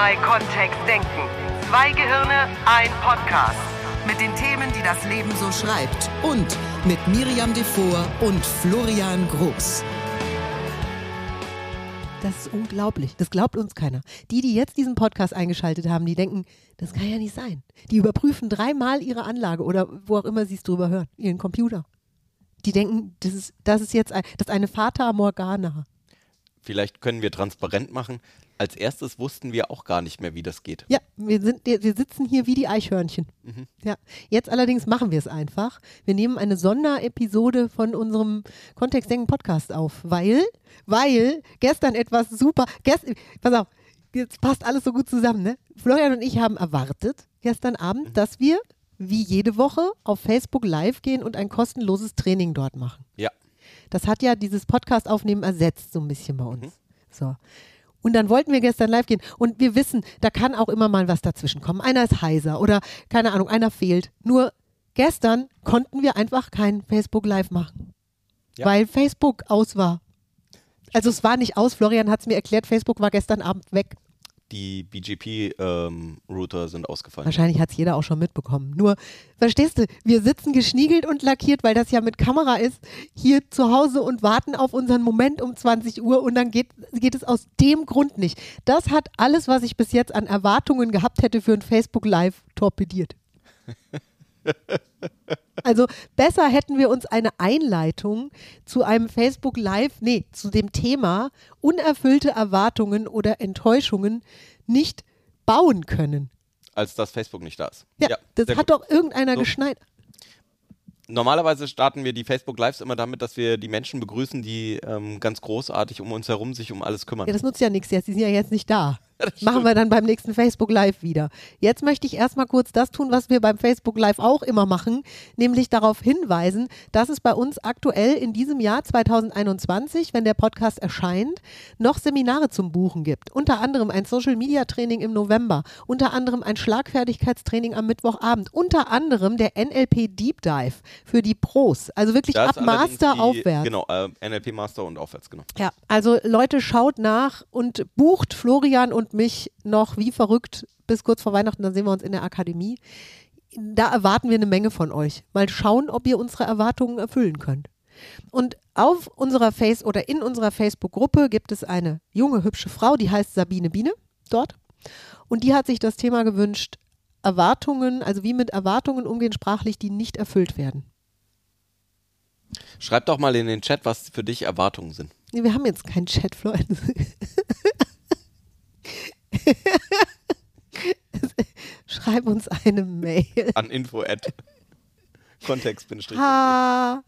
bei Kontext Denken. Zwei Gehirne, ein Podcast. Mit den Themen, die das Leben so schreibt. Und mit Miriam Devor und Florian Groß. Das ist unglaublich. Das glaubt uns keiner. Die, die jetzt diesen Podcast eingeschaltet haben, die denken, das kann ja nicht sein. Die überprüfen dreimal ihre Anlage oder wo auch immer sie es drüber hören, ihren Computer. Die denken, das ist, das ist jetzt ein, das ist eine Fata Morgana. Vielleicht können wir transparent machen. Als erstes wussten wir auch gar nicht mehr, wie das geht. Ja, wir, sind, wir sitzen hier wie die Eichhörnchen. Mhm. Ja. Jetzt allerdings machen wir es einfach. Wir nehmen eine Sonderepisode von unserem Kontextdenken Podcast auf, weil, weil gestern etwas super, gest, pass auf, jetzt passt alles so gut zusammen, ne? Florian und ich haben erwartet gestern Abend, mhm. dass wir wie jede Woche auf Facebook live gehen und ein kostenloses Training dort machen. Ja. Das hat ja dieses Podcast-Aufnehmen ersetzt, so ein bisschen bei uns. Mhm. So. Und dann wollten wir gestern live gehen. Und wir wissen, da kann auch immer mal was dazwischen kommen. Einer ist heiser oder keine Ahnung, einer fehlt. Nur gestern konnten wir einfach kein Facebook Live machen. Ja. Weil Facebook aus war. Also es war nicht aus, Florian hat es mir erklärt, Facebook war gestern Abend weg die BGP-Router ähm, sind ausgefallen. Wahrscheinlich hat es jeder auch schon mitbekommen. Nur, verstehst du, wir sitzen geschniegelt und lackiert, weil das ja mit Kamera ist, hier zu Hause und warten auf unseren Moment um 20 Uhr und dann geht, geht es aus dem Grund nicht. Das hat alles, was ich bis jetzt an Erwartungen gehabt hätte für ein Facebook Live, torpediert. Also besser hätten wir uns eine Einleitung zu einem Facebook Live, nee, zu dem Thema unerfüllte Erwartungen oder Enttäuschungen nicht bauen können. Als dass Facebook nicht da ist. Ja, ja das hat gut. doch irgendeiner so. geschneit. Normalerweise starten wir die Facebook Lives immer damit, dass wir die Menschen begrüßen, die ähm, ganz großartig um uns herum sich um alles kümmern. Ja, das nutzt ja nichts jetzt, die sind ja jetzt nicht da. Machen wir dann beim nächsten Facebook Live wieder. Jetzt möchte ich erstmal kurz das tun, was wir beim Facebook Live auch immer machen, nämlich darauf hinweisen, dass es bei uns aktuell in diesem Jahr 2021, wenn der Podcast erscheint, noch Seminare zum Buchen gibt. Unter anderem ein Social Media Training im November, unter anderem ein Schlagfertigkeitstraining am Mittwochabend, unter anderem der NLP Deep Dive für die Pros, also wirklich das ab Master die, aufwärts. Genau, äh, NLP Master und aufwärts, genau. Ja, also Leute, schaut nach und bucht Florian und mich noch wie verrückt bis kurz vor Weihnachten, dann sehen wir uns in der Akademie. Da erwarten wir eine Menge von euch. Mal schauen, ob ihr unsere Erwartungen erfüllen könnt. Und auf unserer Face oder in unserer Facebook-Gruppe gibt es eine junge, hübsche Frau, die heißt Sabine Biene dort. Und die hat sich das Thema gewünscht, Erwartungen, also wie mit Erwartungen umgehen sprachlich, die nicht erfüllt werden. Schreib doch mal in den Chat, was für dich Erwartungen sind. Nee, wir haben jetzt keinen Chat, Florian. Schreib uns eine Mail. An info at kontext Ja,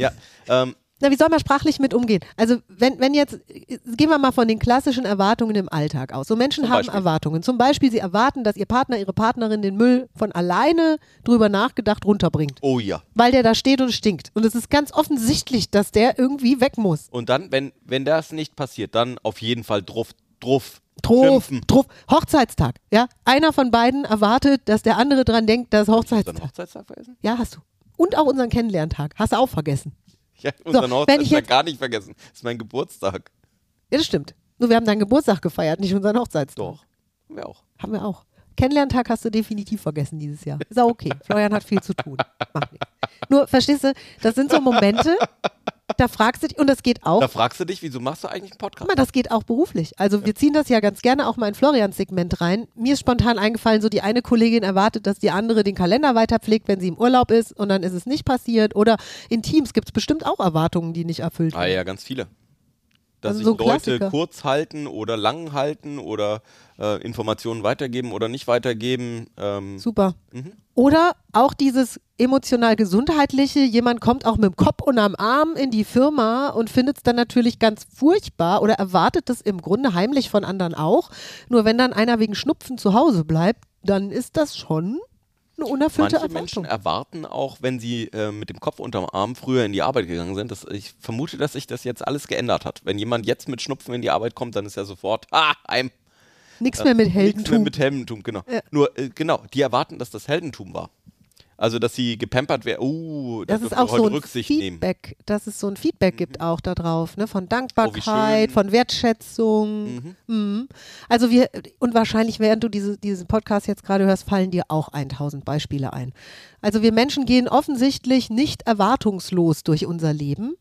ähm, na, wie soll man sprachlich mit umgehen? Also, wenn, wenn jetzt, gehen wir mal von den klassischen Erwartungen im Alltag aus. So Menschen haben. Erwartungen. Zum Beispiel, sie erwarten, dass ihr Partner, ihre Partnerin den Müll von alleine drüber nachgedacht runterbringt. Oh ja. Weil der da steht und stinkt. Und es ist ganz offensichtlich, dass der irgendwie weg muss. Und dann, wenn, wenn das nicht passiert, dann auf jeden Fall druff, druff. Truff, Truff, Hochzeitstag, ja. Einer von beiden erwartet, dass der andere dran denkt, dass Hochzeitstag. Hast du Hochzeitstag vergessen? Ja, hast du. Und auch unseren Kennenlerntag. Hast du auch vergessen. Ja, unseren so, Hochzeitstag jetzt, gar nicht vergessen. Das ist mein Geburtstag. Ja, das stimmt. Nur wir haben deinen Geburtstag gefeiert, nicht unseren Hochzeitstag. Doch. Haben wir auch. Haben wir auch. Kennenlerntag hast du definitiv vergessen dieses Jahr. Ist auch okay. Florian hat viel zu tun. Mach nicht. Nur, verstehst du, das sind so Momente, da fragst du dich, und das geht auch. Da fragst du dich, wieso machst du eigentlich einen Podcast? Mal, das geht auch beruflich. Also ja. wir ziehen das ja ganz gerne auch mal in Florians Segment rein. Mir ist spontan eingefallen, so die eine Kollegin erwartet, dass die andere den Kalender weiterpflegt, wenn sie im Urlaub ist und dann ist es nicht passiert. Oder in Teams gibt es bestimmt auch Erwartungen, die nicht erfüllt werden. Ah ja, ganz viele. Dass also sich so Leute kurz halten oder lang halten oder äh, Informationen weitergeben oder nicht weitergeben. Ähm, Super. Mhm. Oder auch dieses emotional gesundheitliche, jemand kommt auch mit dem Kopf und am Arm in die Firma und findet es dann natürlich ganz furchtbar oder erwartet es im Grunde heimlich von anderen auch. Nur wenn dann einer wegen Schnupfen zu Hause bleibt, dann ist das schon eine unerfüllte Manche Erwartung. Menschen erwarten auch, wenn sie äh, mit dem Kopf unterm Arm früher in die Arbeit gegangen sind, dass ich vermute, dass sich das jetzt alles geändert hat. Wenn jemand jetzt mit Schnupfen in die Arbeit kommt, dann ist er sofort, ah, heim. Nichts mehr mit Heldentum. Nichts mehr mit Heldentum, genau. Ja. Nur, äh, genau, die erwarten, dass das Heldentum war. Also, dass sie gepampert wäre. Uh, da Das ist auch heute so ein Rücksicht nehmen. Mhm. Feedback, dass es so ein Feedback gibt auch darauf, ne? von Oh, Dankbarkeit, schön. von Wertschätzung. Mhm. Also wir, und wahrscheinlich, während du diese, diesen Podcast jetzt gerade hörst, fallen dir auch 1000 Beispiele ein. Also wir Menschen gehen offensichtlich nicht erwartungslos durch unser Leben.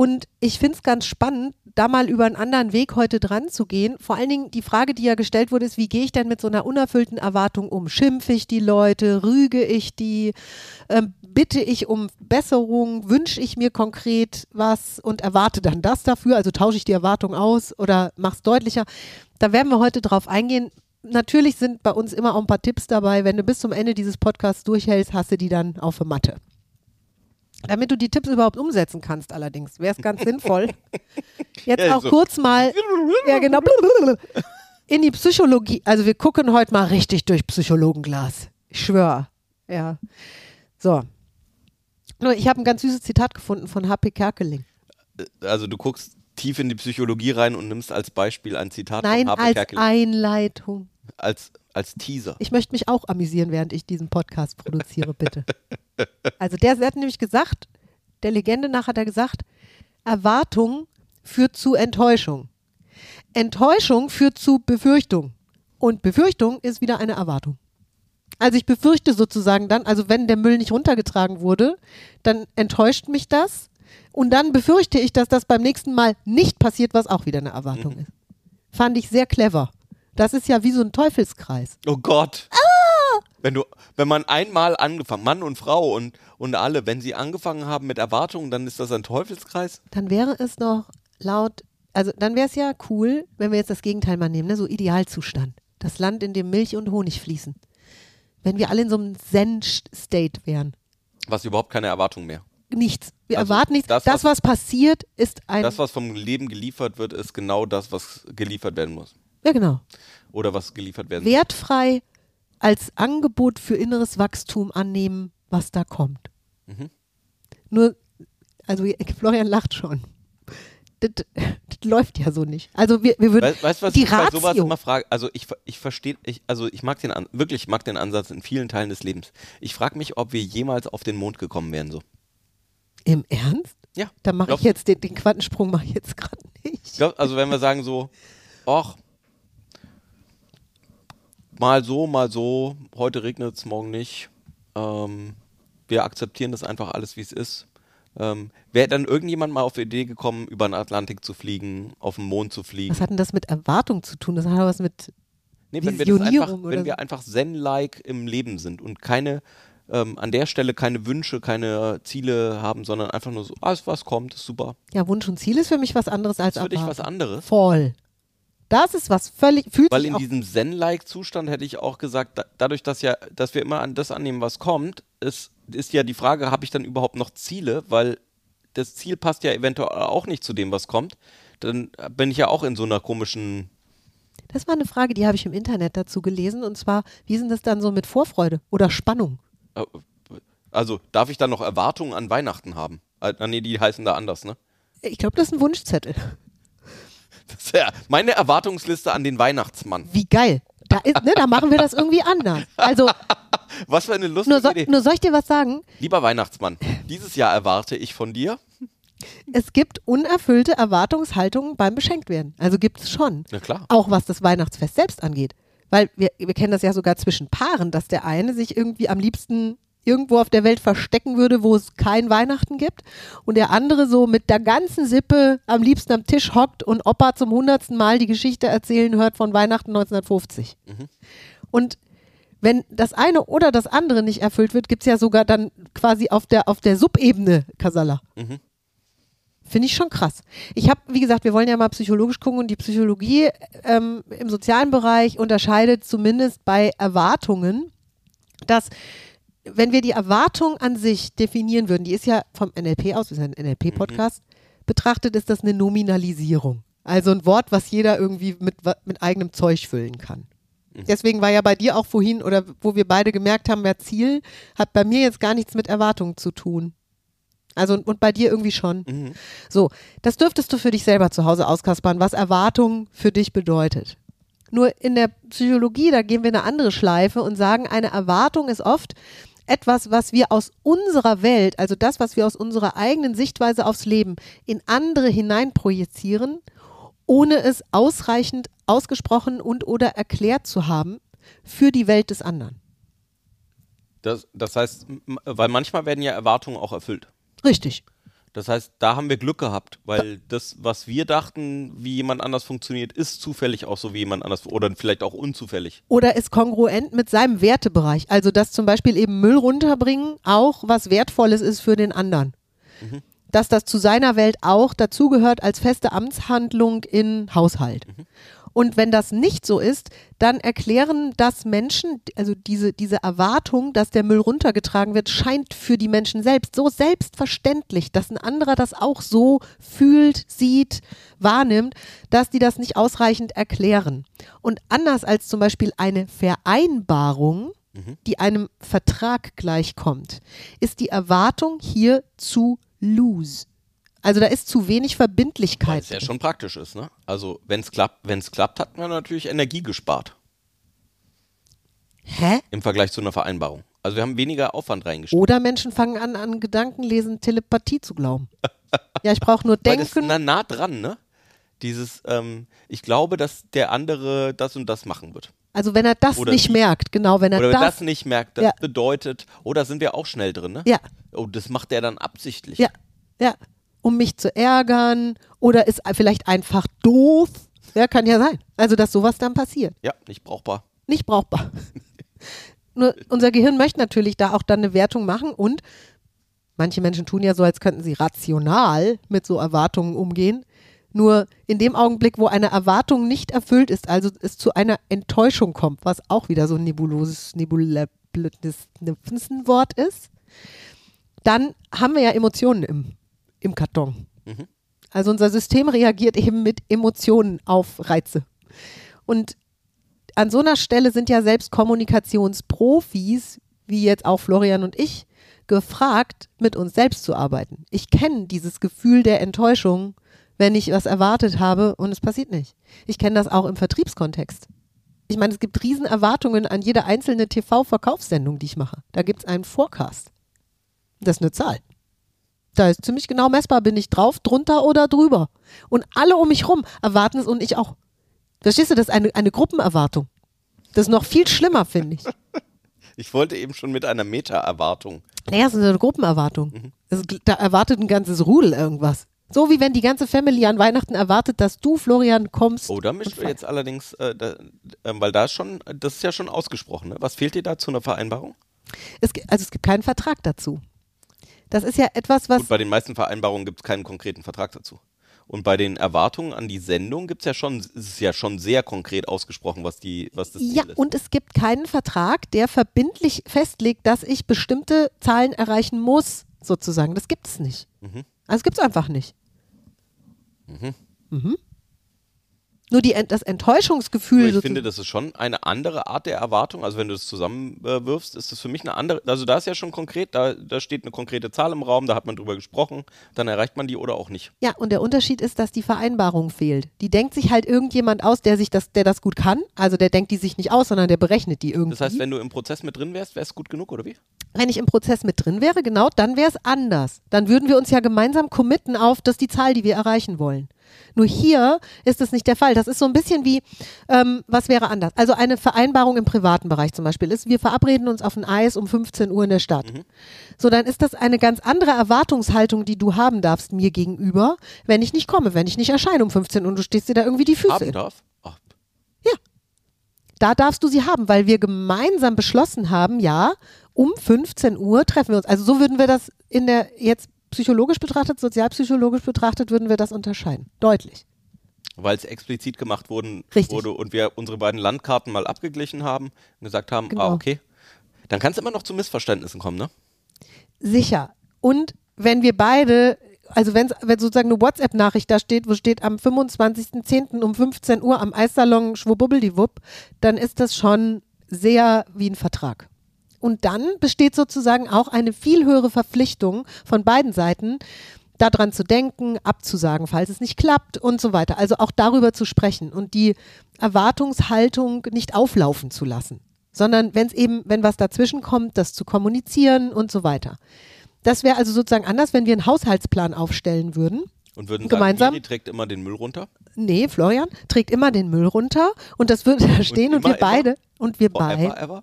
Und ich finde es ganz spannend, da mal über einen anderen Weg heute dran zu gehen. Vor allen Dingen die Frage, die ja gestellt wurde, ist, wie gehe ich denn mit so einer unerfüllten Erwartung um? Schimpfe ich die Leute? Rüge ich die? Ähm, bitte ich um Besserung? Wünsche ich mir konkret was und erwarte dann das dafür? Also tausche ich die Erwartung aus oder mach's deutlicher? Da werden wir heute drauf eingehen. Natürlich sind bei uns immer auch ein paar Tipps dabei. Wenn du bis zum Ende dieses Podcasts durchhältst, hast du die dann auf der Matte. Damit du die Tipps überhaupt umsetzen kannst, allerdings, wäre es ganz sinnvoll, jetzt Ja, auch so. kurz mal ja, genau, in die Psychologie. Also wir gucken heute mal richtig durch Psychologenglas. Ich schwöre. Ja. So. Nur, ich habe ein ganz süßes Zitat gefunden von H.P. Kerkeling. Also, du guckst tief in die Psychologie rein und nimmst als Beispiel ein Zitat Nein, von als Kerkeling. Einleitung. Als, als Teaser. Ich möchte mich auch amüsieren, während ich diesen Podcast produziere, bitte. Also der, der hat nämlich gesagt, der Legende nach hat er gesagt, Erwartung führt zu Enttäuschung. Enttäuschung führt zu Befürchtung. Und Befürchtung ist wieder eine Erwartung. Also ich befürchte sozusagen dann, also wenn der Müll nicht runtergetragen wurde, dann enttäuscht mich das. Und dann befürchte ich, dass das beim nächsten Mal nicht passiert, was auch wieder eine Erwartung ist. Fand ich sehr clever. Das ist ja wie so ein Teufelskreis. Oh Gott. Ah! Wenn du, wenn man einmal angefangen, Mann und Frau und, und alle, wenn sie angefangen haben mit Erwartungen, dann ist das ein Teufelskreis. Dann wäre es noch laut, also dann wäre es ja cool, wenn wir jetzt das Gegenteil mal nehmen, ne? so Idealzustand. Das Land, in dem Milch und Honig fließen. Wenn wir alle in so einem Zen-State wären. Was überhaupt keine Erwartung mehr. Nichts. Wir Also erwarten nichts. das, Das, was- was, passiert, ist ein. Das, was vom Leben geliefert wird, ist genau das, was geliefert werden muss. ja, genau. Oder was geliefert werden muss. Wertfrei als Angebot für inneres Wachstum annehmen, was da kommt. Mhm. Nur, also Florian lacht schon. Das, das läuft ja so nicht. Also wir, wir würden Weißt weißt du, was die ich bei sowas Ratio. immer frage? Also ich, ich verstehe, ich, also ich mag den, wirklich, ich mag den Ansatz in vielen Teilen des Lebens. Ich frage mich, ob wir jemals auf den Mond gekommen wären so. Im Ernst? Ja. Da mache ich jetzt den, den Quantensprung mache ich jetzt gerade nicht. Ich glaub, also wenn wir sagen so, ach, mal so, mal so, heute regnet es, morgen nicht. Ähm, wir akzeptieren das einfach alles, wie es ist. Ähm, Wäre dann irgendjemand mal auf die Idee gekommen, über den Atlantik zu fliegen, auf den Mond zu fliegen? Was hat denn das mit Erwartung zu tun? Das hat was mit Nee, wenn wir, das einfach, Visionierung oder wenn wir einfach Zen-like im Leben sind und keine, ähm, an der Stelle keine Wünsche, keine Ziele haben, sondern einfach nur so, alles was kommt, ist super. ja Wunsch und Ziel ist für mich was anderes als Das ist für dich Erwartung. was anderes. Voll. Das ist was völlig fühlt Weil in diesem Zen-like-Zustand hätte ich auch gesagt, da, dadurch, dass ja, dass wir immer an das annehmen, was kommt, ist, ist ja die Frage, habe ich dann überhaupt noch Ziele? Weil das Ziel passt ja eventuell auch nicht zu dem, was kommt. Dann bin ich ja auch in so einer komischen. Das war eine Frage, die habe ich im Internet dazu gelesen und zwar, wie sind das dann so mit Vorfreude oder Spannung? Also, darf ich dann noch Erwartungen an Weihnachten haben? Ah, nee, die heißen da anders, ne? Ich glaube, das ist ein Wunschzettel. Das ist ja meine Erwartungsliste an den Weihnachtsmann. Wie geil. Da, ist, ne, da machen wir das irgendwie anders. Also, Was für eine lustige nur, so, Idee. nur soll ich dir was sagen? Lieber Weihnachtsmann, dieses Jahr erwarte ich von dir. Es gibt unerfüllte Erwartungshaltungen beim Beschenktwerden. Also gibt es schon. Na klar. Auch was das Weihnachtsfest selbst angeht. Weil wir, wir kennen das ja sogar zwischen Paaren, dass der eine sich irgendwie am liebsten irgendwo auf der Welt verstecken würde, wo es kein Weihnachten gibt und der andere so mit der ganzen Sippe am liebsten am Tisch hockt und Opa zum hundertsten Mal die Geschichte erzählen hört von Weihnachten 1950. Und wenn das eine oder das andere nicht erfüllt wird, gibt es ja sogar dann quasi auf der, auf der Subebene Kasala. Finde ich schon krass. Ich habe, wie gesagt, wir wollen ja mal psychologisch gucken und die Psychologie ähm, im sozialen Bereich unterscheidet zumindest bei Erwartungen, dass wenn wir die Erwartung an sich definieren würden, die ist ja vom NLP aus, das ist ja ein NLP-Podcast, betrachtet ist das eine Nominalisierung. Also ein Wort, was jeder irgendwie mit, mit eigenem Zeug füllen kann. Deswegen war ja bei dir auch vorhin, oder wo wir beide gemerkt haben, wer Ziel, hat bei mir jetzt gar nichts mit Erwartungen zu tun. Also und bei dir irgendwie schon. So, das dürftest du für dich selber zu Hause auskaspern, was Erwartung für dich bedeutet. Nur in der Psychologie, da gehen wir eine andere Schleife und sagen, eine Erwartung ist oft etwas, was wir aus unserer Welt, also das, was wir aus unserer eigenen Sichtweise aufs Leben in andere hineinprojizieren, ohne es ausreichend ausgesprochen und oder erklärt zu haben für die Welt des anderen. Das, das heißt, weil manchmal werden ja Erwartungen auch erfüllt. Richtig. Das heißt, da haben wir Glück gehabt, weil das, was wir dachten, wie jemand anders funktioniert, ist zufällig auch so wie jemand anders oder vielleicht auch unzufällig. Oder ist kongruent mit seinem Wertebereich. Also, dass zum Beispiel eben Müll runterbringen auch was Wertvolles ist für den anderen. Dass das zu seiner Welt auch dazugehört als feste Amtshandlung in Haushalt. Und wenn das nicht so ist, dann erklären das Menschen, also diese, diese Erwartung, dass der Müll runtergetragen wird, scheint für die Menschen selbst so selbstverständlich, dass ein anderer das auch so fühlt, sieht, wahrnimmt, dass die das nicht ausreichend erklären. Und anders als zum Beispiel eine Vereinbarung, die einem Vertrag gleichkommt, ist die Erwartung hier zu loose. Also da ist zu wenig Weil Verbindlichkeit. es ja schon praktisch ist, ne? Also, wenn es klappt, wenn es klappt, hat man natürlich Energie gespart Hä? im Vergleich zu einer Vereinbarung. Also, wir haben weniger Aufwand reingesteckt. Oder Menschen fangen an, an Gedankenlesen, Telepathie zu glauben. Ja, ich brauche nur Weil das denken. nah, nah dran, ne? Dieses, ähm, ich glaube, dass der andere das und das machen wird. Also wenn er das Oder nicht die- merkt, genau, wenn er Oder wenn das, das nicht merkt, das Ja. bedeutet, oder sind wir auch schnell drin, ne? Ja. Oh, das macht der dann absichtlich. ja, ja, um mich zu ärgern oder ist vielleicht einfach doof. Ja, kann ja sein. Also dass sowas dann passiert. Ja, nicht brauchbar. nicht brauchbar. Nur unser Gehirn möchte natürlich da auch dann eine Wertung machen und manche Menschen tun ja so, als könnten sie rational mit so Erwartungen umgehen. Nur in dem Augenblick, wo eine Erwartung nicht erfüllt ist, also es zu einer Enttäuschung kommt, was auch wieder so ein nebuloses, nebulöses Wort ist, dann haben wir ja Emotionen im, im Karton. Also unser System reagiert eben mit Emotionen auf Reize. Und an so einer Stelle sind ja selbst Kommunikationsprofis, wie jetzt auch Florian und ich, gefragt, mit uns selbst zu arbeiten. Ich kenne dieses Gefühl der Enttäuschung, wenn ich was erwartet habe und es passiert nicht. Ich kenne das auch im Vertriebskontext. Ich meine, es gibt riesen Erwartungen an jede einzelne TV-Verkaufssendung, die ich mache. Da gibt es einen Forecast. Das ist eine Zahl. Da ist ziemlich genau messbar, bin ich drauf, drunter oder drüber. Und alle um mich rum erwarten es und ich auch. Verstehst du, das ist eine, eine Gruppenerwartung. Das ist noch viel schlimmer, finde ich. Ich wollte eben schon mit einer Meta-Erwartung. Naja, es ist eine Gruppenerwartung. Mhm. Das ist, da erwartet ein ganzes Rudel irgendwas. So wie wenn die ganze Family an Weihnachten erwartet, dass du, Florian, kommst. Oh, da mischt wir jetzt allerdings, äh, da, äh, weil da ist schon, das ist ja schon ausgesprochen. Ne? Was fehlt dir da zu einer Vereinbarung? Es, also es gibt keinen Vertrag dazu. Das ist ja etwas, was Gut, bei den meisten Vereinbarungen gibt es keinen konkreten Vertrag dazu. Und bei den Erwartungen an die Sendung gibt's ja schon, ist es ja schon sehr konkret ausgesprochen, was die, was das Ja, Ziel ist. und es gibt keinen Vertrag, der verbindlich festlegt, dass ich bestimmte Zahlen erreichen muss, sozusagen. Das gibt es nicht. Mhm. Also gibt es einfach nicht. Mhm. Nur die, das Enttäuschungsgefühl. Ich finde, das ist schon eine andere Art der Erwartung. Also wenn du das zusammenwirfst, ist das für mich eine andere. Also da ist ja schon konkret, da, da steht eine konkrete Zahl im Raum, da hat man drüber gesprochen, dann erreicht man die oder auch nicht. Ja, und der Unterschied ist, dass die Vereinbarung fehlt. Die denkt sich halt irgendjemand aus, der sich das, der das gut kann. Also der denkt die sich nicht aus, sondern der berechnet die irgendwie. Das heißt, wenn du im Prozess mit drin wärst, wäre es gut genug, oder wie? wenn ich im Prozess mit drin wäre, genau, dann wäre es anders. Dann würden wir uns ja gemeinsam committen auf, das ist die Zahl, die wir erreichen wollen. Nur hier ist das nicht der Fall. Das ist so ein bisschen wie, ähm, was wäre anders? Also eine Vereinbarung im privaten Bereich zum Beispiel ist, wir verabreden uns auf ein Eis um 15 Uhr in der Stadt. So, dann ist das eine ganz andere Erwartungshaltung, die du haben darfst mir gegenüber, wenn ich nicht komme, wenn ich nicht erscheine um 15 Uhr und du stehst dir da irgendwie die Füße Haben darf? Ach, Da darfst du sie haben, weil wir gemeinsam beschlossen haben, ja, um 15 Uhr treffen wir uns. Also so würden wir das in der jetzt psychologisch betrachtet, sozialpsychologisch betrachtet, würden wir das unterscheiden. Deutlich. weil es explizit gemacht wurden, Richtig. wurde und wir unsere beiden Landkarten mal abgeglichen haben und gesagt haben, Genau. ah, okay. Dann kann es immer noch zu Missverständnissen kommen, ne? Sicher. Und wenn wir beide, also wenn's, wenn sozusagen eine WhatsApp-Nachricht da steht, wo steht am 25.10. um 15 Uhr am Eissalon Schwubbeldiwupp, dann ist das schon sehr wie ein Vertrag. Und dann besteht sozusagen auch eine viel höhere Verpflichtung von beiden Seiten, daran zu denken, abzusagen, falls es nicht klappt und so weiter. Also auch darüber zu sprechen und die Erwartungshaltung nicht auflaufen zu lassen, sondern wenn es eben, wenn was dazwischen kommt, das zu kommunizieren und so weiter. Das wäre also sozusagen anders, wenn wir einen Haushaltsplan aufstellen würden. Und würden Gemeinsam? sagen, Miri trägt immer den Müll runter? Nee, Florian trägt immer den Müll runter und das würde da stehen und, immer, wir beide und wir beide.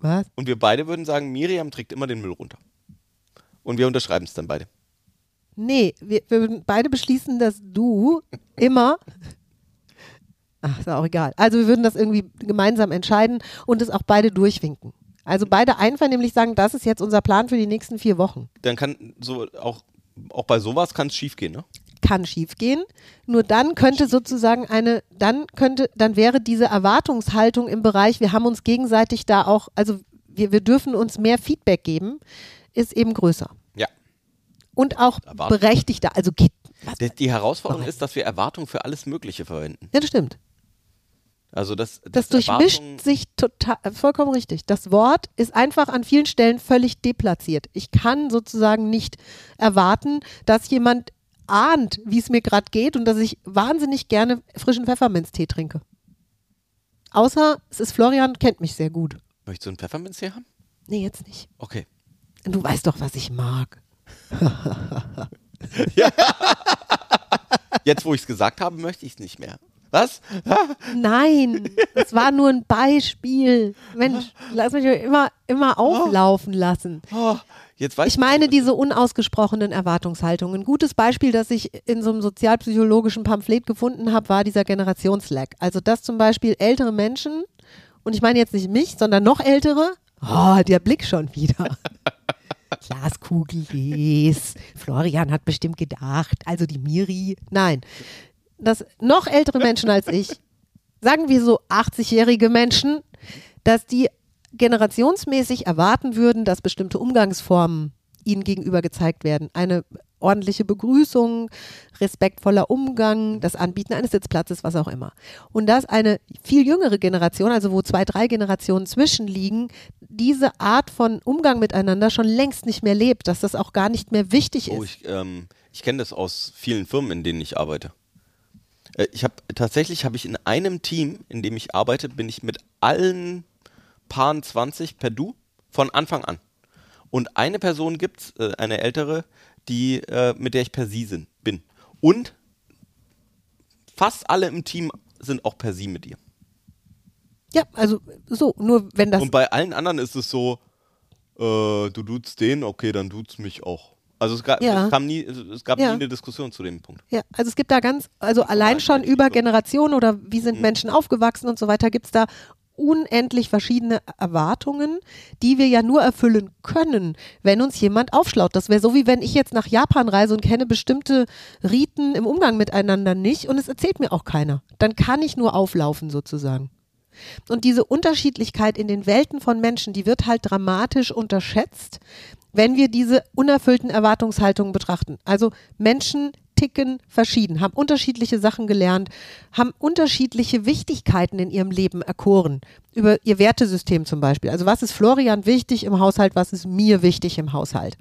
Was? Und wir beide würden sagen, Miriam trägt immer den Müll runter. Und wir unterschreiben es dann beide. Nee, wir, wir würden beide beschließen, dass du immer. Ach, ist auch egal. Also wir würden das irgendwie gemeinsam entscheiden und es auch beide durchwinken. Also beide einvernehmlich sagen, das ist jetzt unser Plan für die nächsten vier Wochen. Dann kann so auch, auch bei sowas kann es schief gehen, ne? Kann schiefgehen. Nur dann könnte sozusagen eine, dann könnte, dann wäre diese Erwartungshaltung im Bereich, wir haben uns gegenseitig da auch, also wir, wir dürfen uns mehr Feedback geben, ist eben größer. Ja. Und auch Erwartung. berechtigter. Also geht. Die, die Herausforderung ist, dass wir Erwartungen für alles Mögliche verwenden. Ja, das stimmt. Also das, Das das durchmischt Erwartungen- sich total, äh, vollkommen richtig. Das Wort ist einfach an vielen Stellen völlig deplatziert. Ich kann sozusagen nicht erwarten, dass jemand ahnt, wie es mir gerade geht und dass ich wahnsinnig gerne frischen Pfefferminztee trinke. Außer es ist Florian, kennt mich sehr gut. Möchtest du einen Pfefferminztee haben? Nee, jetzt nicht. Okay. Du weißt doch, was ich mag. Jetzt, wo ich es gesagt habe, möchte ich es nicht mehr. Was? Nein, das war nur ein Beispiel. Mensch, lass mich immer, immer auflaufen lassen. Oh, jetzt weiß Ich meine diese unausgesprochenen Erwartungshaltungen. Ein gutes Beispiel, das ich in so einem sozialpsychologischen Pamphlet gefunden habe, war dieser Generationslack. Also dass zum Beispiel ältere Menschen, und ich meine jetzt nicht mich, sondern noch ältere, oh, der Blick schon wieder. Glaskugel les. Florian hat bestimmt gedacht, also die Miri. Nein, dass noch ältere Menschen als ich, sagen wir so 80-jährige Menschen, dass die generationsmäßig erwarten würden, dass bestimmte Umgangsformen ihnen gegenüber gezeigt werden. Eine ordentliche Begrüßung, respektvoller Umgang, das Anbieten eines Sitzplatzes, was auch immer. Und dass eine viel jüngere Generation, also wo zwei, drei Generationen zwischenliegen, diese Art von Umgang miteinander schon längst nicht mehr lebt, dass das auch gar nicht mehr wichtig Oh, ist. ich, ähm, ich kenne das aus vielen Firmen, in denen ich arbeite. Äh, ich habe tatsächlich habe ich in einem Team, in dem ich arbeite, bin ich mit allen Paaren 20 per Du von Anfang an. Und eine Person gibt's, äh, eine ältere, die äh, mit der ich per Sie sind, bin. Und fast alle im Team sind auch per Sie mit ihr. Ja, also so, nur wenn das Und bei allen anderen ist es so, äh, du duzt den, okay, dann duzt mich auch. Also es gab, Ja. es kam nie, es gab Ja. nie eine Diskussion zu dem Punkt. Ja, also es gibt da ganz, also allein schon über. Generationen oder wie sind Menschen aufgewachsen und so weiter, gibt es da unendlich verschiedene Erwartungen, die wir ja nur erfüllen können, wenn uns jemand aufschlaut. Das wäre so, wie wenn ich jetzt nach Japan reise und kenne bestimmte Riten im Umgang miteinander nicht und es erzählt mir auch keiner. Dann kann ich nur auflaufen sozusagen. Und diese Unterschiedlichkeit in den Welten von Menschen, die wird halt dramatisch unterschätzt, wenn wir diese unerfüllten Erwartungshaltungen betrachten. Also Menschen ticken verschieden, haben unterschiedliche Sachen gelernt, haben unterschiedliche Wichtigkeiten in ihrem Leben erkoren. Über ihr Wertesystem zum Beispiel. Also was ist Florian wichtig im Haushalt, was ist mir wichtig im Haushalt?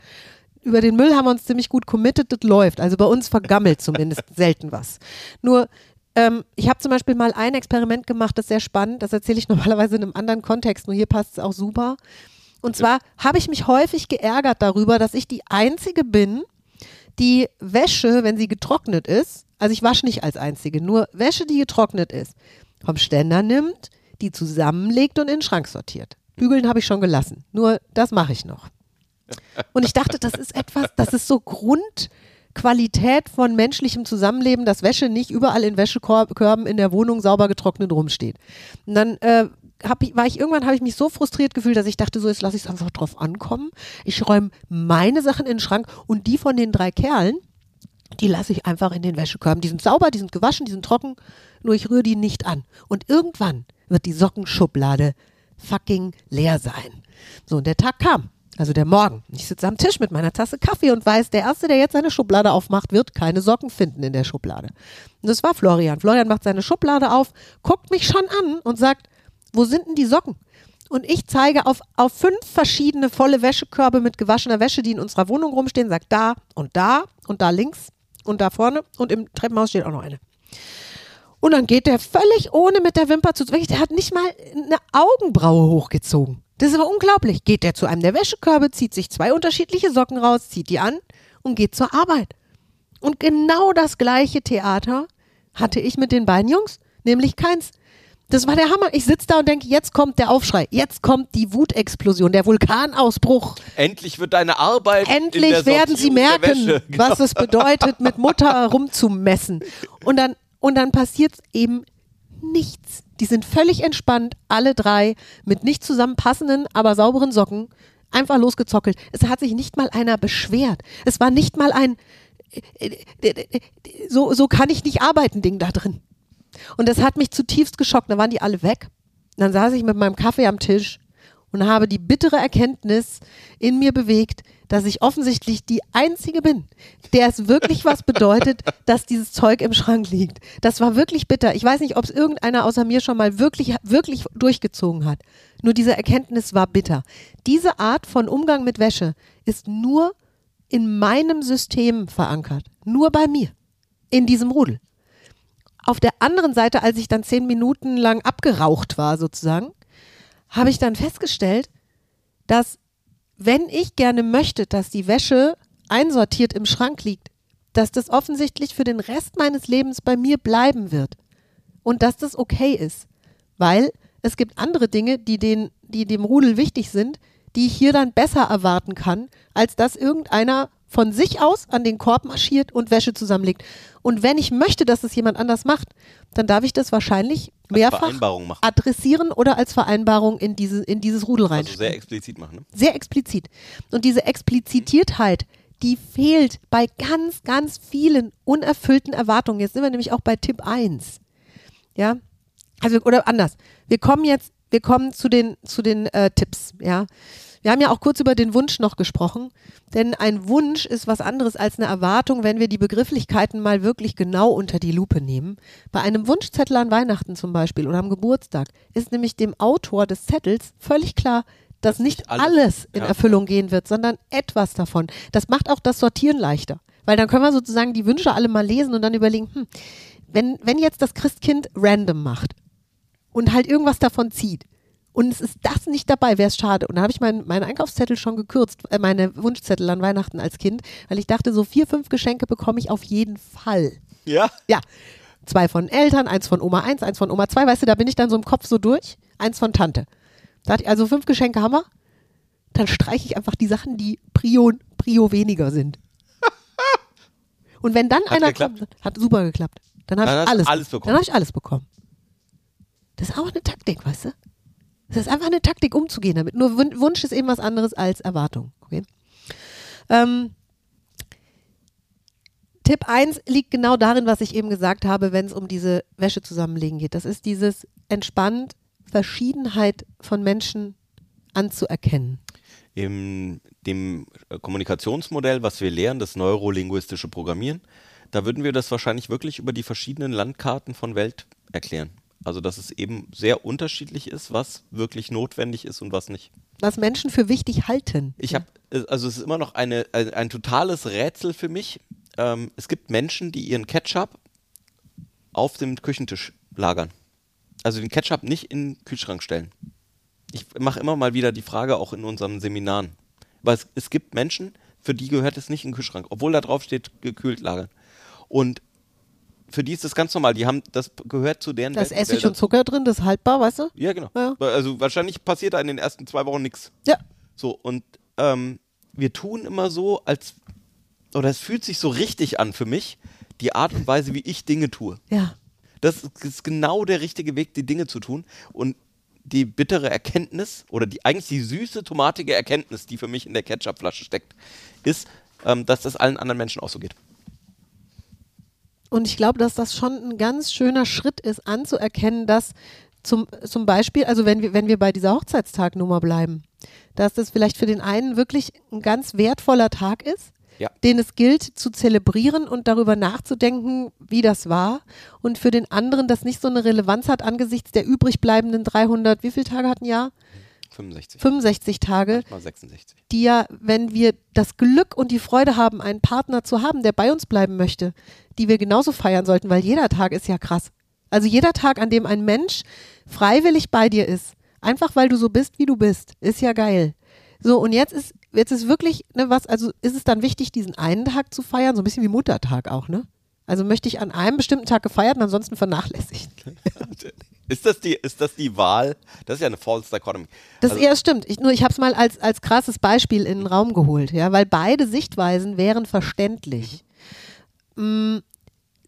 Über den Müll haben wir uns ziemlich gut committed, das läuft. Also bei uns vergammelt zumindest selten was. Nur ähm, ich habe zum Beispiel mal ein Experiment gemacht, das ist sehr spannend. Das erzähle ich normalerweise in einem anderen Kontext, nur hier passt es auch super. Und zwar habe ich mich häufig geärgert darüber, dass ich die Einzige bin, die Wäsche, wenn sie getrocknet ist, also ich wasche nicht als Einzige, nur Wäsche, die getrocknet ist, vom Ständer nimmt, die zusammenlegt und in den Schrank sortiert. Bügeln habe ich schon gelassen, nur das mache ich noch. Und ich dachte, das ist etwas, das ist so Grundqualität von menschlichem Zusammenleben, dass Wäsche nicht überall in Wäschekörben in der Wohnung sauber getrocknet rumsteht. Und dann äh, hab ich, war ich irgendwann habe ich mich so frustriert gefühlt, dass ich dachte, so jetzt lasse ich es einfach drauf ankommen. Ich räume meine Sachen in den Schrank und die von den drei Kerlen, die lasse ich einfach in den Wäschekörben. Die sind sauber, die sind gewaschen, die sind trocken, nur ich rühre die nicht an. Und irgendwann wird die Sockenschublade fucking leer sein. So, und der Tag kam. Also der Morgen. Ich sitze am Tisch mit meiner Tasse Kaffee und weiß, der Erste, der jetzt seine Schublade aufmacht, wird keine Socken finden in der Schublade. Und das war Florian. Florian macht seine Schublade auf, guckt mich schon an und sagt, wo sind denn die Socken? Und ich zeige auf, auf fünf verschiedene volle Wäschekörbe mit gewaschener Wäsche, die in unserer Wohnung rumstehen, sagt da und da und da links und da vorne und im Treppenhaus steht auch noch eine. Und dann geht der völlig ohne mit der Wimper zu. Der hat nicht mal eine Augenbraue hochgezogen. Das ist aber unglaublich. Geht der zu einem der Wäschekörbe, zieht sich zwei unterschiedliche Socken raus, zieht die an und geht zur Arbeit. Und genau das gleiche Theater hatte ich mit den beiden Jungs, nämlich keins. Das war der Hammer. Ich sitze da und denke, jetzt kommt der Aufschrei, jetzt kommt die Wutexplosion, der Vulkanausbruch. Endlich wird deine Arbeit. Endlich werden sie merken. Genau. was es bedeutet, mit Mutter rumzumessen. Und dann, und dann passiert eben nichts. Die sind völlig entspannt, alle drei, mit nicht zusammenpassenden, aber sauberen Socken, einfach losgezockelt. Es hat sich nicht mal einer beschwert. Es war nicht mal ein, so, so kann ich nicht arbeiten, Ding da drin. Und das hat mich zutiefst geschockt. Dann waren die alle weg. Und dann saß ich mit meinem Kaffee am Tisch und habe die bittere Erkenntnis in mir bewegt, dass ich offensichtlich die Einzige bin, der es wirklich was bedeutet, dass dieses Zeug im Schrank liegt. Das war wirklich bitter. Ich weiß nicht, ob es irgendeiner außer mir schon mal wirklich, wirklich durchgezogen hat. Nur diese Erkenntnis war bitter. Diese Art von Umgang mit Wäsche ist nur in meinem System verankert. Nur bei mir. In diesem Rudel. Auf der anderen Seite, als ich dann zehn Minuten lang abgeraucht war, sozusagen, habe ich dann festgestellt, dass wenn ich gerne möchte, dass die Wäsche einsortiert im Schrank liegt, dass das offensichtlich für den Rest meines Lebens bei mir bleiben wird. Und dass das okay ist. Weil es gibt andere Dinge, die, den, die dem Rudel wichtig sind, die ich hier dann besser erwarten kann, als dass irgendeiner von sich aus an den Korb marschiert und Wäsche zusammenlegt. Und wenn ich möchte, dass es jemand anders macht, dann darf ich das wahrscheinlich mehrfach adressieren oder als Vereinbarung in, diese, in dieses Rudel Also reinstellen sehr explizit machen. Ne? sehr explizit. Und diese Explizitiertheit, die fehlt bei ganz, ganz vielen unerfüllten Erwartungen. Jetzt sind wir nämlich auch bei Tipp 1. Ja, also oder anders. Wir kommen jetzt, wir kommen zu den, zu den äh, Tipps, ja. Wir haben ja auch kurz über den Wunsch noch gesprochen, denn ein Wunsch ist was anderes als eine Erwartung, wenn wir die Begrifflichkeiten mal wirklich genau unter die Lupe nehmen. Bei einem Wunschzettel an Weihnachten zum Beispiel oder am Geburtstag ist nämlich dem Autor des Zettels völlig klar, dass nicht alles- in. Erfüllung gehen wird, sondern etwas davon. Das macht auch das Sortieren leichter, weil dann können wir sozusagen die Wünsche alle mal lesen und dann überlegen, hm, wenn, wenn jetzt das Christkind random macht und halt irgendwas davon zieht und es ist das nicht dabei, wäre es schade. Und da habe ich meinen meinen Einkaufszettel schon gekürzt, äh, meine Wunschzettel an Weihnachten als Kind, weil ich dachte, so vier, fünf Geschenke bekomme ich auf jeden Fall. Ja. Ja, zwei von Eltern, eins von Oma 1, eins von Oma 2, weißt du, da bin ich dann so im Kopf so durch, eins von Tante. Da hatte ich also fünf Geschenke haben wir, dann streiche ich einfach die Sachen, die Prio, Prio weniger sind. Und wenn dann Hat einer geklappt? kommt, hat super geklappt. Dann habe ich alles, alles bekommen. Dann habe ich alles bekommen. Das ist auch eine Taktik, weißt du? Das ist einfach eine Taktik, umzugehen damit. Nur Wun- Wunsch ist eben was anderes als Erwartung. Okay? Ähm, Tipp 1 liegt genau darin, was ich eben gesagt habe, wenn es um diese Wäsche zusammenlegen geht. Das ist dieses entspannt Verschiedenheit von Menschen anzuerkennen. In dem äh, Kommunikationsmodell, was wir lehren, das neurolinguistische Programmieren, da würden wir das wahrscheinlich wirklich über die verschiedenen Landkarten von Welt erklären. Also, dass es eben sehr unterschiedlich ist, was wirklich notwendig ist und was nicht. Was Menschen für wichtig halten. Ich habe, also es ist immer noch eine, ein, ein totales Rätsel für mich. Ähm, es gibt Menschen, die ihren Ketchup auf dem Küchentisch lagern. Also den Ketchup nicht in den Kühlschrank stellen. Ich mache immer mal wieder die Frage auch in unseren Seminaren. Weil es, es gibt Menschen, für die gehört es nicht in den Kühlschrank, obwohl da drauf steht, gekühlt lagern. Und für die ist das ganz normal. Die haben, das gehört zu deren Da ist Essig und Zucker drin, das ist haltbar, weißt du? Ja, genau. Ja. Also wahrscheinlich passiert da in den ersten zwei Wochen nichts. Ja. So, und ähm, wir tun immer so, als, oder es fühlt sich so richtig an für mich, die Art und Weise, wie ich Dinge tue. Ja. Das ist genau der richtige Weg, die Dinge zu tun. Und die bittere Erkenntnis, oder die eigentlich die süße, tomatige Erkenntnis, die für mich in der Ketchupflasche steckt, ist, ähm, dass das allen anderen Menschen auch so geht. Und ich glaube, dass das schon ein ganz schöner Schritt ist, anzuerkennen, dass zum, zum Beispiel, also wenn wir, wenn wir bei dieser Hochzeitstagnummer bleiben, dass das vielleicht für den einen wirklich ein ganz wertvoller Tag ist, Ja. den es gilt zu zelebrieren und darüber nachzudenken, wie das war. Und für den anderen das nicht so eine Relevanz hat angesichts der übrig bleibenden 300, wie viele Tage hat ein Jahr? 65. 65 Tage, Mal 66. die ja, wenn wir das Glück und die Freude haben, einen Partner zu haben, der bei uns bleiben möchte, die wir genauso feiern sollten, weil jeder Tag ist ja krass. Also jeder Tag, an dem ein Mensch freiwillig bei dir ist, einfach weil du so bist, wie du bist, ist ja geil. So, und jetzt ist, jetzt ist wirklich, ne, was, also ist es dann wichtig, diesen einen Tag zu feiern, so ein bisschen wie Muttertag auch, ne? Also möchte ich an einem bestimmten Tag gefeiert und ansonsten vernachlässigt. Ist das die, ist das die Wahl? Das ist ja eine False Dichotomy. Das Also- eher stimmt. Ich, nur ich habe es mal als, als krasses Beispiel in den Raum geholt, ja, weil beide Sichtweisen wären verständlich. Mm,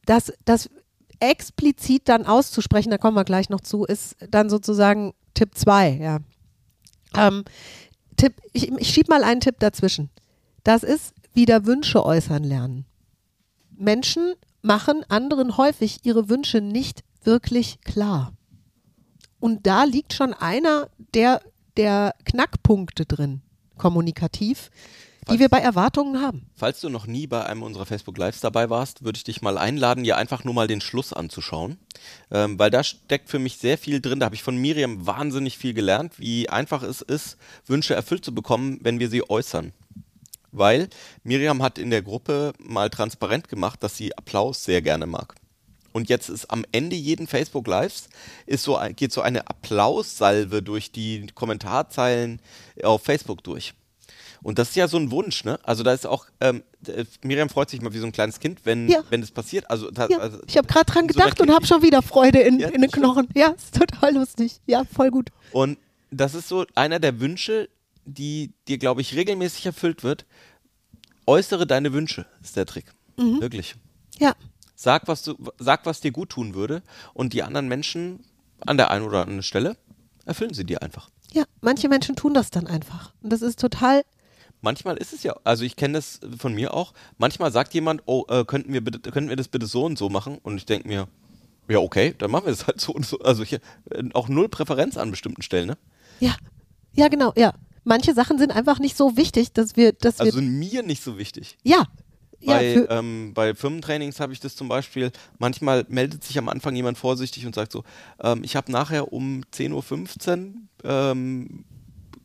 Das, das explizit dann auszusprechen, da kommen wir gleich noch zu, ist dann sozusagen Tipp 2, ja. Ähm, Tipp, ich, ich schiebe mal einen Tipp dazwischen. Das ist wieder Wünsche äußern lernen. Menschen machen anderen häufig ihre Wünsche nicht wirklich klar. Und da liegt schon einer der, der Knackpunkte drin, kommunikativ, die wir bei Erwartungen haben. Falls du noch nie bei einem unserer Facebook Lives dabei warst, würde ich dich mal einladen, dir einfach nur mal den Schluss anzuschauen. Ähm, weil da steckt für mich sehr viel drin. Da habe ich von Miriam wahnsinnig viel gelernt, wie einfach es ist, Wünsche erfüllt zu bekommen, wenn wir sie äußern. Weil Miriam hat in der Gruppe mal transparent gemacht, dass sie Applaus sehr gerne mag. Und jetzt ist am Ende jeden Facebook Lives ist so geht so eine Applaussalve durch die Kommentarzeilen auf Facebook durch. Und das ist ja so ein Wunsch, ne? Also da ist auch, ähm, äh, Miriam freut sich mal wie so ein kleines Kind, wenn, Ja. wenn das passiert. Also, da, Ja, also ich habe gerade dran so gedacht und habe schon wieder Freude in, Ja, in den stimmt. Knochen. Ja, ist total lustig. Ja, voll gut. Und das ist so einer der Wünsche, die dir, glaube ich, regelmäßig erfüllt wird. Äußere deine Wünsche, ist der Trick. Mhm. Wirklich. Ja, Sag was, du, sag, was dir gut tun würde und die anderen Menschen an der einen oder anderen Stelle erfüllen sie dir einfach. ja, manche Menschen tun das dann einfach. Und das ist total, Manchmal ist es ja, also ich kenne das von mir auch, manchmal sagt jemand, oh, äh, könnten, wir bitte, könnten wir das bitte so und so machen? Und ich denke mir, ja, okay, dann machen wir das halt so und so. Also ich, äh, auch null Präferenz an bestimmten Stellen, ne? ja, ja, genau, ja. Manche Sachen sind einfach nicht so wichtig, dass wir, dass wir, Also sind mir nicht so wichtig. ja, Bei, für, ähm, bei Firmentrainings habe ich das zum Beispiel, manchmal meldet sich am Anfang jemand vorsichtig und sagt so, ähm, ich habe nachher um 10.15 Uhr, ähm,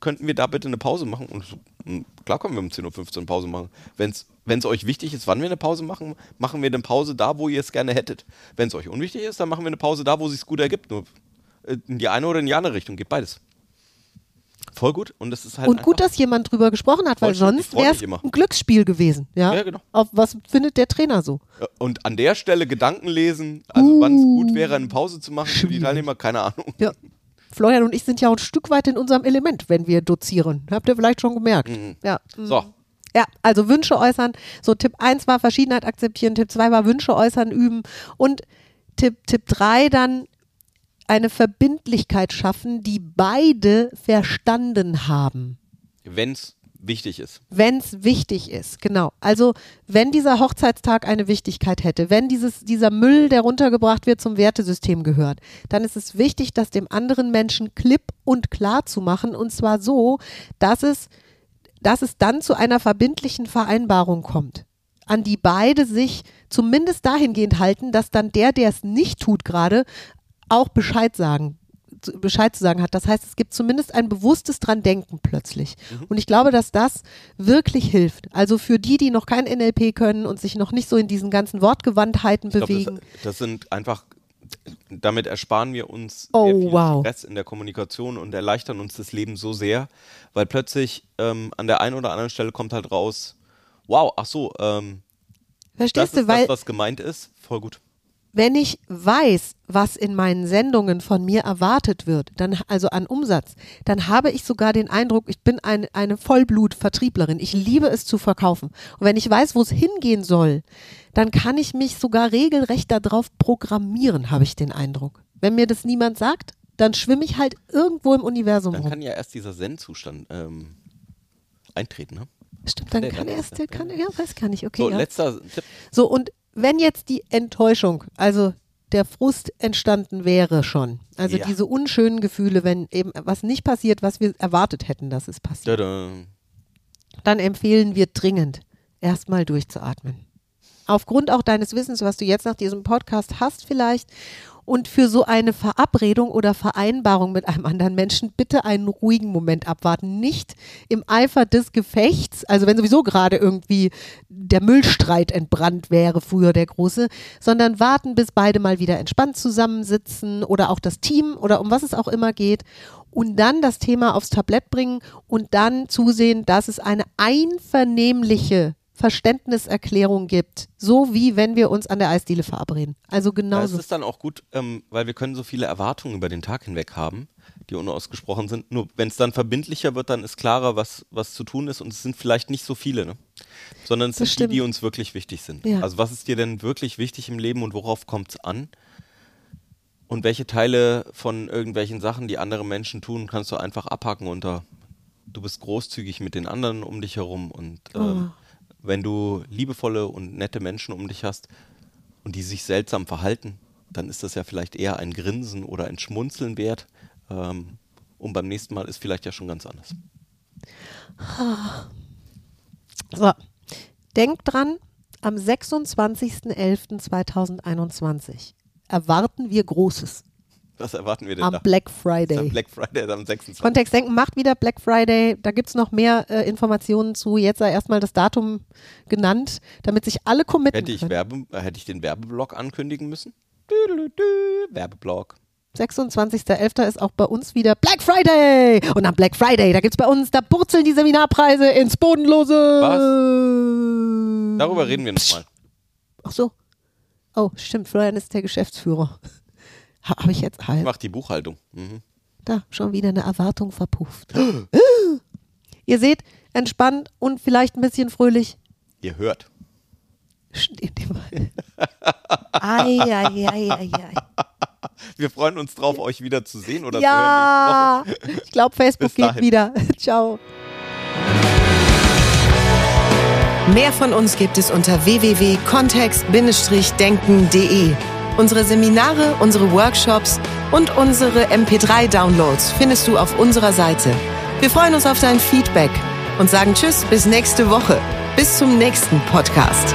könnten wir da bitte eine Pause machen? Und so, "Hm, klar können wir um 10.15 Uhr eine Pause machen. Wenn es euch wichtig ist, wann wir eine Pause machen, machen wir eine Pause da, wo ihr es gerne hättet. Wenn es euch unwichtig ist, dann machen wir eine Pause da, wo es gut ergibt. Nur äh, in die eine oder in die andere Richtung, geht beides. Voll gut. Und das ist halt und gut, dass jemand drüber gesprochen hat, weil sonst wäre es ein Glücksspiel gewesen. Ja, Ja, genau. Auf was findet der Trainer so? Ja, Und an der Stelle Gedanken lesen, also wann es gut wäre, eine Pause zu machen für die Uh. Teilnehmer, keine Ahnung. Ja. Florian und ich sind ja auch ein Stück weit in unserem Element, wenn wir dozieren. Habt ihr vielleicht schon gemerkt. Ja. Mhm. So, Ja, also Wünsche äußern. So Tipp 1 war Verschiedenheit akzeptieren, Tipp 2 war Wünsche äußern, üben und Tipp, Tipp 3 dann eine Verbindlichkeit schaffen, die beide verstanden haben. wenn es wichtig ist. Wenn es wichtig ist, genau. Also wenn dieser Hochzeitstag eine Wichtigkeit hätte, wenn dieses, dieser Müll, der runtergebracht wird, zum Wertesystem gehört, dann ist es wichtig, das dem anderen Menschen klipp und klar zu machen. Und zwar so, dass es, dass es dann zu einer verbindlichen Vereinbarung kommt, an die beide sich zumindest dahingehend halten, dass dann der, der es nicht tut gerade, auch Bescheid sagen zu- Bescheid zu sagen hat. Das heißt, es gibt zumindest ein bewusstes dran denken plötzlich. Und ich glaube, dass das wirklich hilft. Also für die, die noch kein NLP können und sich noch nicht so in diesen ganzen Wortgewandtheiten glaub, bewegen. das, das sind einfach, damit ersparen wir uns Oh, sehr viel wow. Stress in der Kommunikation und erleichtern uns das Leben so sehr, weil plötzlich ähm, an der einen oder anderen Stelle kommt halt raus, wow, ach so, ähm, das Verstehst ist du? Weil das, was gemeint ist, voll gut. Wenn ich weiß, was in meinen Sendungen von mir erwartet wird, dann also an Umsatz, dann habe ich sogar den Eindruck, ich bin ein, eine Vollblut-Vertrieblerin. Ich liebe es zu verkaufen. Und wenn ich weiß, wo es hingehen soll, dann kann ich mich sogar regelrecht darauf programmieren, habe ich den Eindruck. Wenn mir das niemand sagt, dann schwimme ich halt irgendwo im Universum Dann rum. kann ja erst dieser Zen-Zustand ähm, eintreten. Ne? Stimmt, dann kann dann erst, erst, der kann, ja, weiß gar nicht, okay. so, ja. letzter Tipp. So, und wenn jetzt die Enttäuschung, also der Frust entstanden wäre schon, also Ja. diese unschönen Gefühle, wenn eben was nicht passiert, was wir erwartet hätten, dass es passiert, Tada. dann empfehlen wir dringend, erstmal durchzuatmen. Aufgrund auch deines Wissens, was du jetzt nach diesem Podcast hast vielleicht Und für so eine Verabredung oder Vereinbarung mit einem anderen Menschen bitte einen ruhigen Moment abwarten. Nicht im Eifer des Gefechts, also wenn sowieso gerade irgendwie der Müllstreit entbrannt wäre, früher der große, sondern warten, bis beide mal wieder entspannt zusammensitzen oder auch das Team oder um was es auch immer geht und dann das Thema aufs Tablett bringen und dann zusehen, dass es eine einvernehmliche Verständniserklärung gibt, so wie wenn wir uns an der Eisdiele verabreden. Also genauso. Das ist dann auch gut, ähm, weil wir können so viele Erwartungen über den Tag hinweg haben, die unausgesprochen sind. Nur wenn es dann verbindlicher wird, dann ist klarer, was, was zu tun ist und es sind vielleicht nicht so viele, ne? sondern es Das sind die, die stimmt. uns wirklich wichtig sind. Ja. Also was ist dir denn wirklich wichtig im Leben und worauf kommt es an? Und welche Teile von irgendwelchen Sachen, die andere Menschen tun, kannst du einfach abhaken unter du bist großzügig mit den anderen um dich herum und ähm, wenn du liebevolle und nette Menschen um dich hast und die sich seltsam verhalten, dann ist das ja vielleicht eher ein Grinsen oder ein Schmunzeln wert. Ähm, und beim nächsten Mal ist vielleicht ja schon ganz anders. So. Denkt dran, am 26.11.2021 erwarten wir Großes Was erwarten wir denn am da? Black Friday. am Black Friday am 26. Kontext denken macht wieder Black Friday. Da gibt es noch mehr äh, Informationen zu. Jetzt sei erstmal das Datum genannt, damit sich alle committen Hätte ich, können. Werbe, äh, hätte ich den Werbeblock ankündigen müssen? Dü, Werbeblock. 26.11. ist auch bei uns wieder Black Friday. Und am Black Friday, da gibt es bei uns, da purzeln die Seminarpreise ins Bodenlose. Was? Darüber reden wir nochmal. Ach so. Oh, stimmt. Florian ist der Geschäftsführer. Ha- Habe ich jetzt Ich halt. mache die Buchhaltung. Mhm. Da, schon wieder eine Erwartung verpufft. Ihr seht, entspannt und vielleicht ein bisschen fröhlich. Ihr hört. Steht immer. Ei, ei, ei, ei, ei. Wir freuen uns drauf, euch wieder zu sehen oder Ja, zu hören. Woche. ich glaube, Facebook geht wieder. Ciao. Mehr von uns gibt es unter www.kontext-denken.de. Unsere Seminare, unsere Workshops und unsere MP3-Downloads findest du auf unserer Seite. Wir freuen uns auf dein Feedback und sagen Tschüss bis nächste Woche. Bis zum nächsten Podcast.